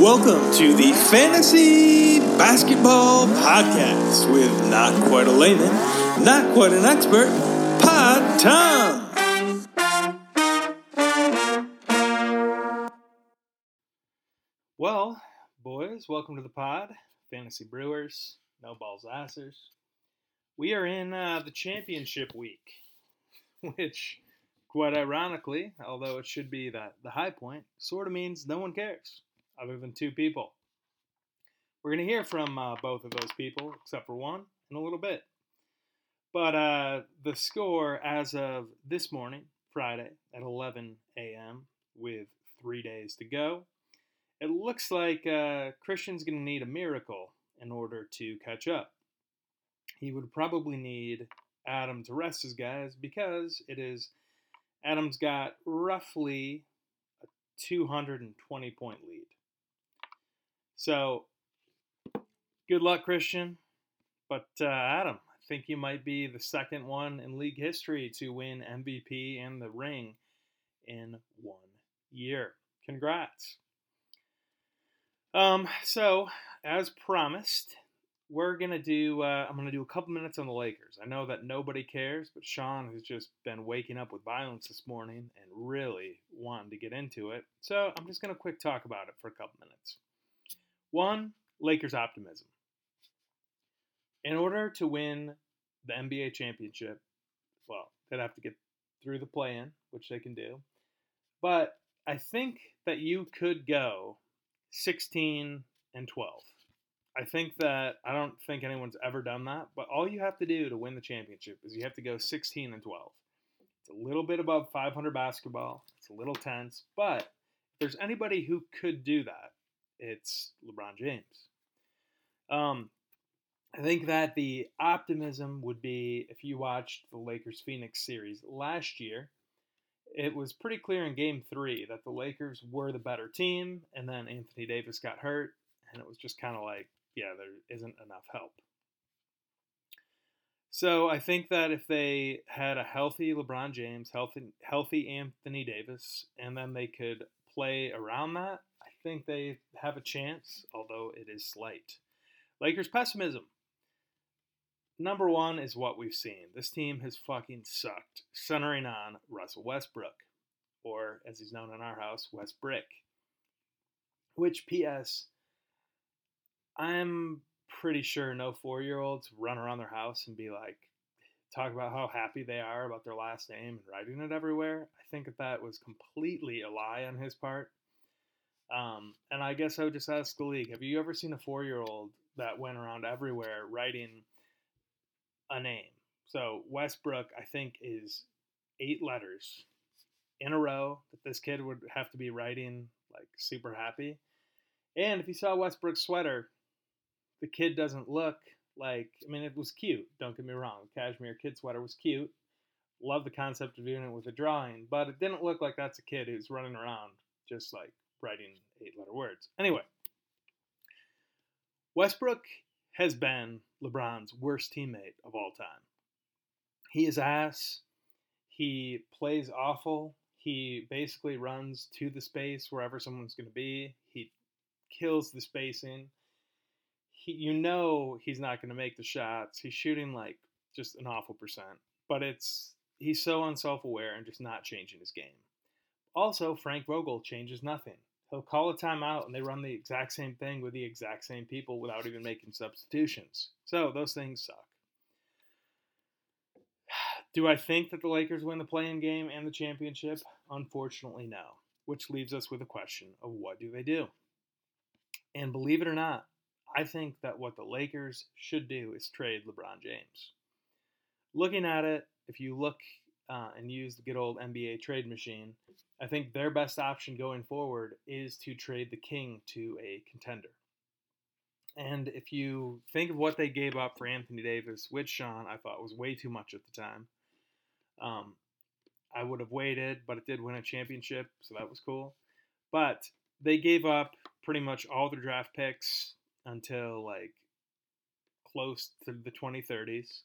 Welcome to the Fantasy Basketball Podcast with not quite a layman, not quite an expert, Pod Tom. Well, boys, welcome to the pod, Fantasy Brewers, No Balls Assers. We are in uh, the championship week, which, quite ironically, although it should be that the high point, sort of means no one cares, other than two people. We're going to hear from uh, both of those people, except for one, in a little bit. But uh, the score as of this morning, Friday, at 11 a.m., with three days to go, it looks like uh, Christian's going to need a miracle in order to catch up. He would probably need Adam to rest his guys because it is Adam's got roughly a 220 point lead. So, good luck, Christian. But uh, Adam, I think you might be the second one in league history to win MVP and the ring in one year. Congrats. Um, so as promised, we're gonna do. Uh, I'm gonna do a couple minutes on the Lakers. I know that nobody cares, but Sean has just been waking up with violence this morning and really wanting to get into it. So I'm just gonna quick talk about it for a couple minutes. One, Lakers optimism. In order to win the NBA championship, well, they'd have to get through the play-in, which they can do. But I think that you could go 16 and 12. I think that I don't think anyone's ever done that, but all you have to do to win the championship is you have to go 16 and 12. It's a little bit above 500 basketball. It's a little tense, but if there's anybody who could do that, it's LeBron James. Um, I think that the optimism would be if you watched the Lakers Phoenix series last year, it was pretty clear in game three that the Lakers were the better team, and then Anthony Davis got hurt, and it was just kind of like, yeah, there isn't enough help. So I think that if they had a healthy LeBron James, healthy healthy Anthony Davis, and then they could play around that, think they have a chance, although it is slight. Lakers pessimism. Number one is what we've seen. This team has fucking sucked, centering on Russell Westbrook, or as he's known in our house, Westbrick. Which, P.S., I'm pretty sure no four year olds run around their house and be like, talk about how happy they are about their last name and writing it everywhere. I think that that was completely a lie on his part. Um, and I guess I would just ask the league have you ever seen a four year old that went around everywhere writing a name? So Westbrook, I think, is eight letters in a row that this kid would have to be writing like super happy. And if you saw Westbrook's sweater, the kid doesn't look like I mean it was cute, don't get me wrong. Cashmere kid sweater was cute. Love the concept of doing it with a drawing, but it didn't look like that's a kid who's running around just like writing eight letter words. Anyway, Westbrook has been LeBron's worst teammate of all time. He is ass. He plays awful. He basically runs to the space wherever someone's going to be. He kills the spacing. He, you know he's not going to make the shots. He's shooting like just an awful percent. But it's he's so unself-aware and just not changing his game. Also, Frank Vogel changes nothing. He'll call a timeout and they run the exact same thing with the exact same people without even making substitutions. So those things suck. Do I think that the Lakers win the play-in game and the championship? Unfortunately, no. Which leaves us with a question of what do they do? And believe it or not, I think that what the Lakers should do is trade LeBron James. Looking at it, if you look uh, and use the good old NBA trade machine, I think their best option going forward is to trade the King to a contender. And if you think of what they gave up for Anthony Davis, which Sean I thought was way too much at the time, um, I would have waited, but it did win a championship, so that was cool. But they gave up pretty much all their draft picks until like close to the 2030s.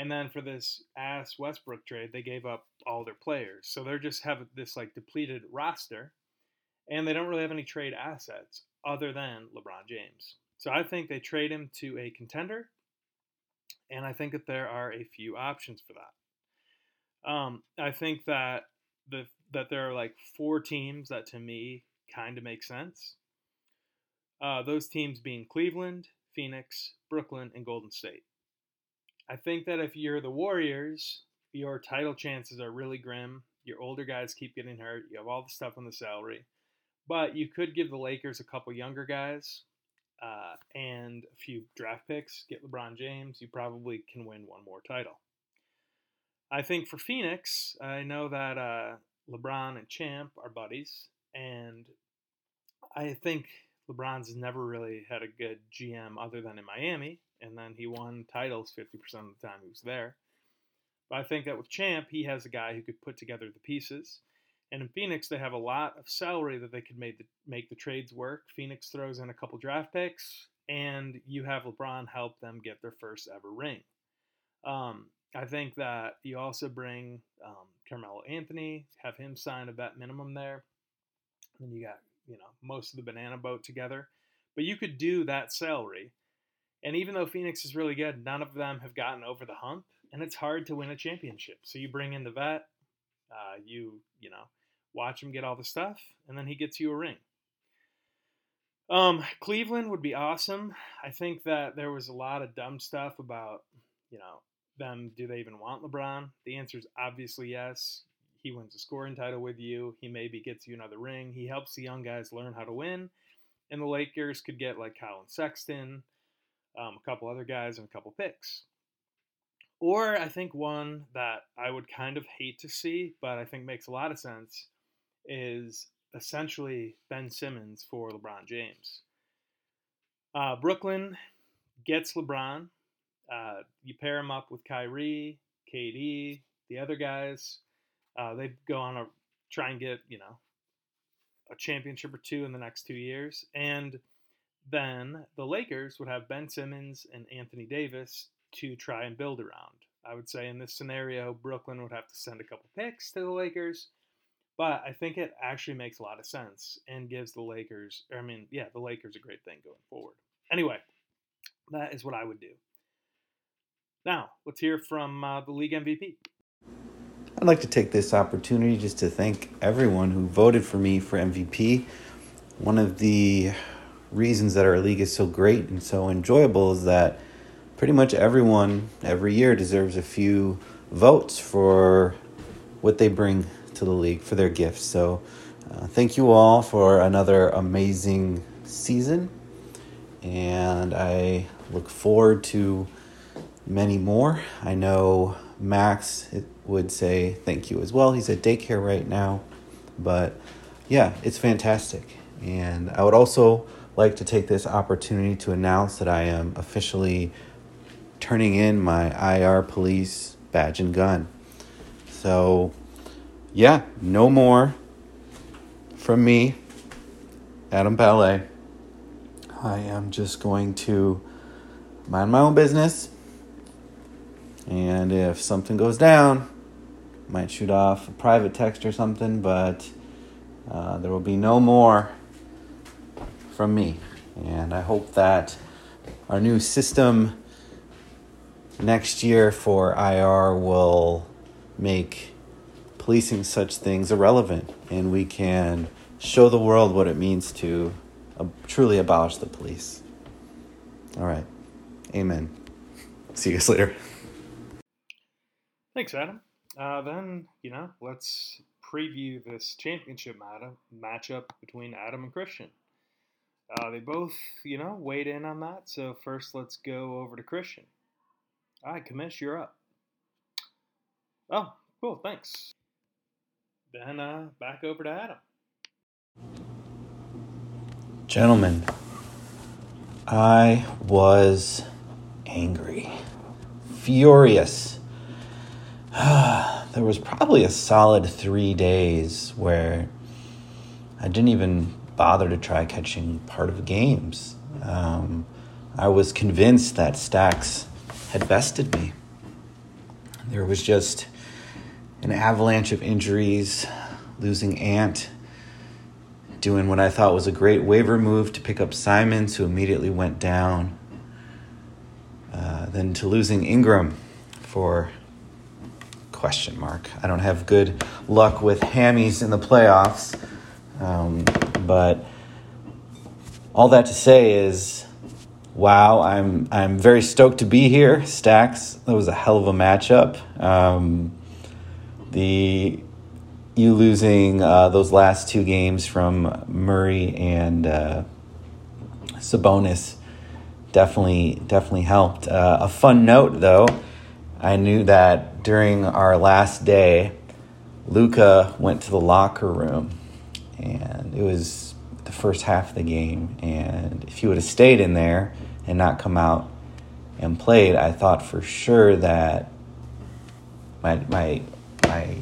And then for this ass Westbrook trade, they gave up all their players. So they're just have this like depleted roster and they don't really have any trade assets other than LeBron James. So I think they trade him to a contender, and I think that there are a few options for that. Um, I think that the that there are like four teams that to me kind of make sense. Uh, those teams being Cleveland, Phoenix, Brooklyn, and Golden State. I think that if you're the Warriors, your title chances are really grim. Your older guys keep getting hurt. You have all the stuff on the salary. But you could give the Lakers a couple younger guys uh, and a few draft picks, get LeBron James. You probably can win one more title. I think for Phoenix, I know that uh, LeBron and Champ are buddies, and I think LeBron's never really had a good GM other than in Miami, and then he won titles 50% of the time he was there. But I think that with Champ, he has a guy who could put together the pieces. And in Phoenix, they have a lot of salary that they could make the, make the trades work. Phoenix throws in a couple draft picks, and you have LeBron help them get their first ever ring. Um, I think that you also bring um, Carmelo Anthony, have him sign a vet minimum there. Then you got you know most of the banana boat together, but you could do that salary. And even though Phoenix is really good, none of them have gotten over the hump, and it's hard to win a championship. So you bring in the vet, uh, you you know watch him get all the stuff, and then he gets you a ring. Um, Cleveland would be awesome. I think that there was a lot of dumb stuff about you know them. Do they even want LeBron? The answer is obviously yes. He wins a scoring title with you. He maybe gets you another ring. He helps the young guys learn how to win. And the Lakers could get like Collin Sexton, um, a couple other guys, and a couple picks. Or I think one that I would kind of hate to see, but I think makes a lot of sense, is essentially Ben Simmons for LeBron James. Uh, Brooklyn gets LeBron. Uh, you pair him up with Kyrie, KD, the other guys. Uh, they go on a try and get you know a championship or two in the next two years, and then the Lakers would have Ben Simmons and Anthony Davis to try and build around. I would say in this scenario, Brooklyn would have to send a couple picks to the Lakers, but I think it actually makes a lot of sense and gives the Lakers, I mean, yeah, the Lakers a great thing going forward. Anyway, that is what I would do. Now, let's hear from uh, the league MVP. I'd like to take this opportunity just to thank everyone who voted for me for MVP. One of the reasons that our league is so great and so enjoyable is that pretty much everyone every year deserves a few votes for what they bring to the league for their gifts. So, uh, thank you all for another amazing season, and I look forward to many more. I know Max would say thank you as well. He's at daycare right now. But yeah, it's fantastic. And I would also like to take this opportunity to announce that I am officially turning in my IR police badge and gun. So, yeah, no more from me, Adam Ballet. I am just going to mind my own business and if something goes down, might shoot off a private text or something, but uh, there will be no more from me. And I hope that our new system next year for IR will make policing such things irrelevant and we can show the world what it means to uh, truly abolish the police. All right. Amen. See you guys later. Thanks, Adam. Uh, then, you know, let's preview this championship matchup between Adam and Christian. Uh, they both, you know, weighed in on that. So first, let's go over to Christian. All right, Commish, you're up. Oh, cool. Thanks. Then uh, back over to Adam. Gentlemen, I was angry, furious there was probably a solid three days where I didn't even bother to try catching part of games. Um, I was convinced that Stacks had bested me. There was just an avalanche of injuries, losing Ant doing what I thought was a great waiver move to pick up Simons, who immediately went down. Uh, then to losing Ingram for question mark. I don't have good luck with hammies in the playoffs, um, but all that to say is, wow, I'm I'm very stoked to be here. Stacks, that was a hell of a matchup. Um, the you losing uh, those last two games from Murray and uh, Sabonis definitely definitely helped. Uh, a fun note though, I knew that during our last day, Luka went to the locker room, and it was the first half of the game. And if he would have stayed in there and not come out and played, I thought for sure that my my my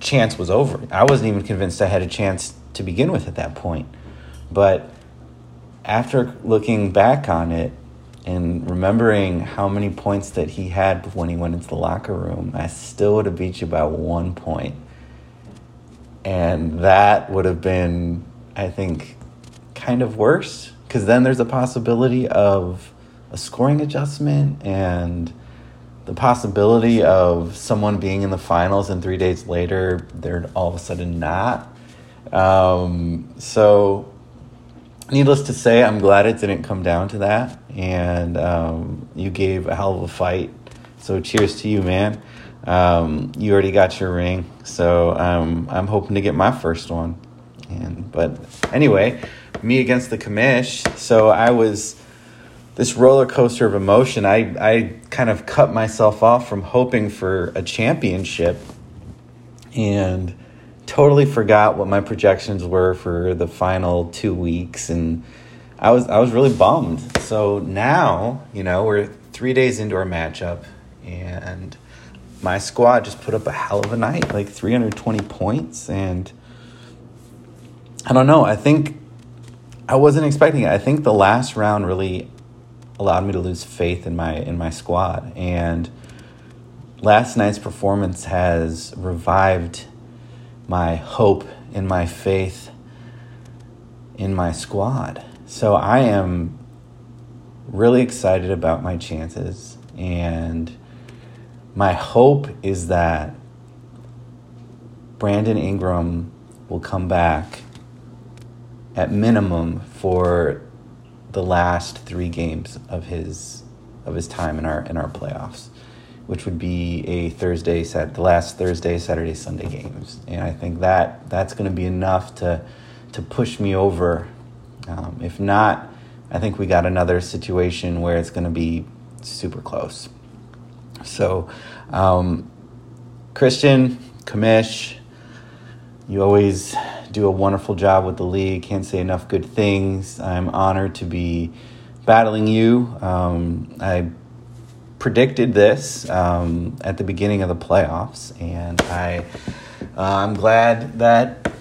chance was over. I wasn't even convinced I had a chance to begin with at that point. But after looking back on it and remembering how many points that he had when he went into the locker room, I still would have beat you by one point. And that would have been, I think, kind of worse because then there's a possibility of a scoring adjustment and the possibility of someone being in the finals and three days later they're all of a sudden not. Um, so, needless to say, I'm glad it didn't come down to that, and um, you gave a hell of a fight. So, cheers to you, man. Um, you already got your ring, so um, I'm hoping to get my first one. And but anyway, me against the commish. So I was this roller coaster of emotion. I, I kind of cut myself off from hoping for a championship and totally forgot what my projections were for the final two weeks and I was I was really bummed. So now, you know, we're three days into our matchup and my squad just put up a hell of a night, like 320 points and I don't know, I think I wasn't expecting it. I think the last round really allowed me to lose faith in my in my squad and last night's performance has revived my hope and my faith in my squad. So I am really excited about my chances and my hope is that Brandon Ingram will come back at minimum for the last three games of his of his time in our in our playoffs, which would be a Thursday set the last Thursday, Saturday, Sunday games, and I think that that's going to be enough to to push me over. Um, if not, I think we got another situation where it's going to be super close. So, um, Christian, Commish, you always do a wonderful job with the league. Can't say enough good things. I'm honored to be battling you. Um, I predicted this um, at the beginning of the playoffs, and I uh, I'm glad that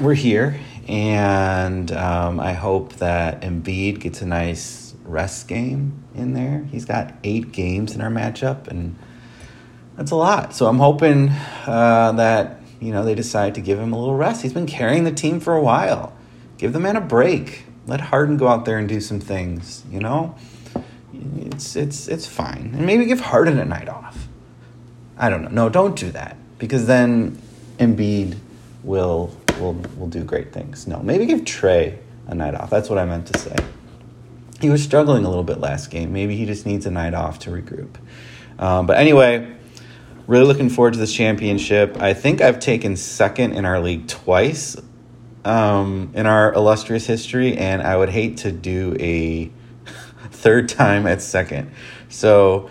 we're here. And um, I hope that Embiid gets a nice rest game in there. He's got eight games in our matchup, and that's a lot. So I'm hoping uh, that you know, they decide to give him a little rest. He's been carrying the team for a while. Give the man a break. Let Harden go out there and do some things, you know? It's it's it's fine. And maybe give Harden a night off. I don't know. No, don't do that. Because then Embiid will will will do great things. No, maybe give Trey a night off. That's what I meant to say. He was struggling a little bit last game. Maybe he just needs a night off to regroup. Um, but anyway, Really looking forward to this championship. I think I've taken second in our league twice um, in our illustrious history, and I would hate to do a third time at second. So,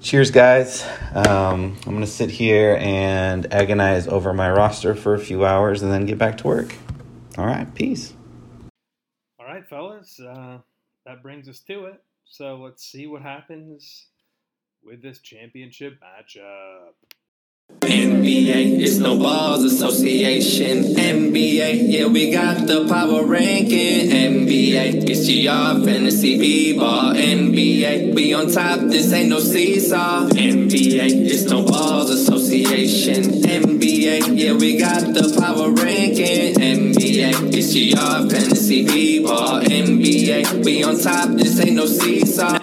cheers, guys. Um, I'm going to sit here and agonize over my roster for a few hours and then get back to work. All right, peace. Right, fellas, uh, that brings us to it. So let's see what happens with this championship matchup. NBA, it's no balls association. NBA, yeah, we got the power ranking. NBA, it's GR fantasy b-ball. NBA, we on top, this ain't no seesaw. NBA, it's no balls association. NBA, yeah, we got the power ranking. NBA. It's GR Fantasy B-Ball NBA. We on top, this ain't no seesaw.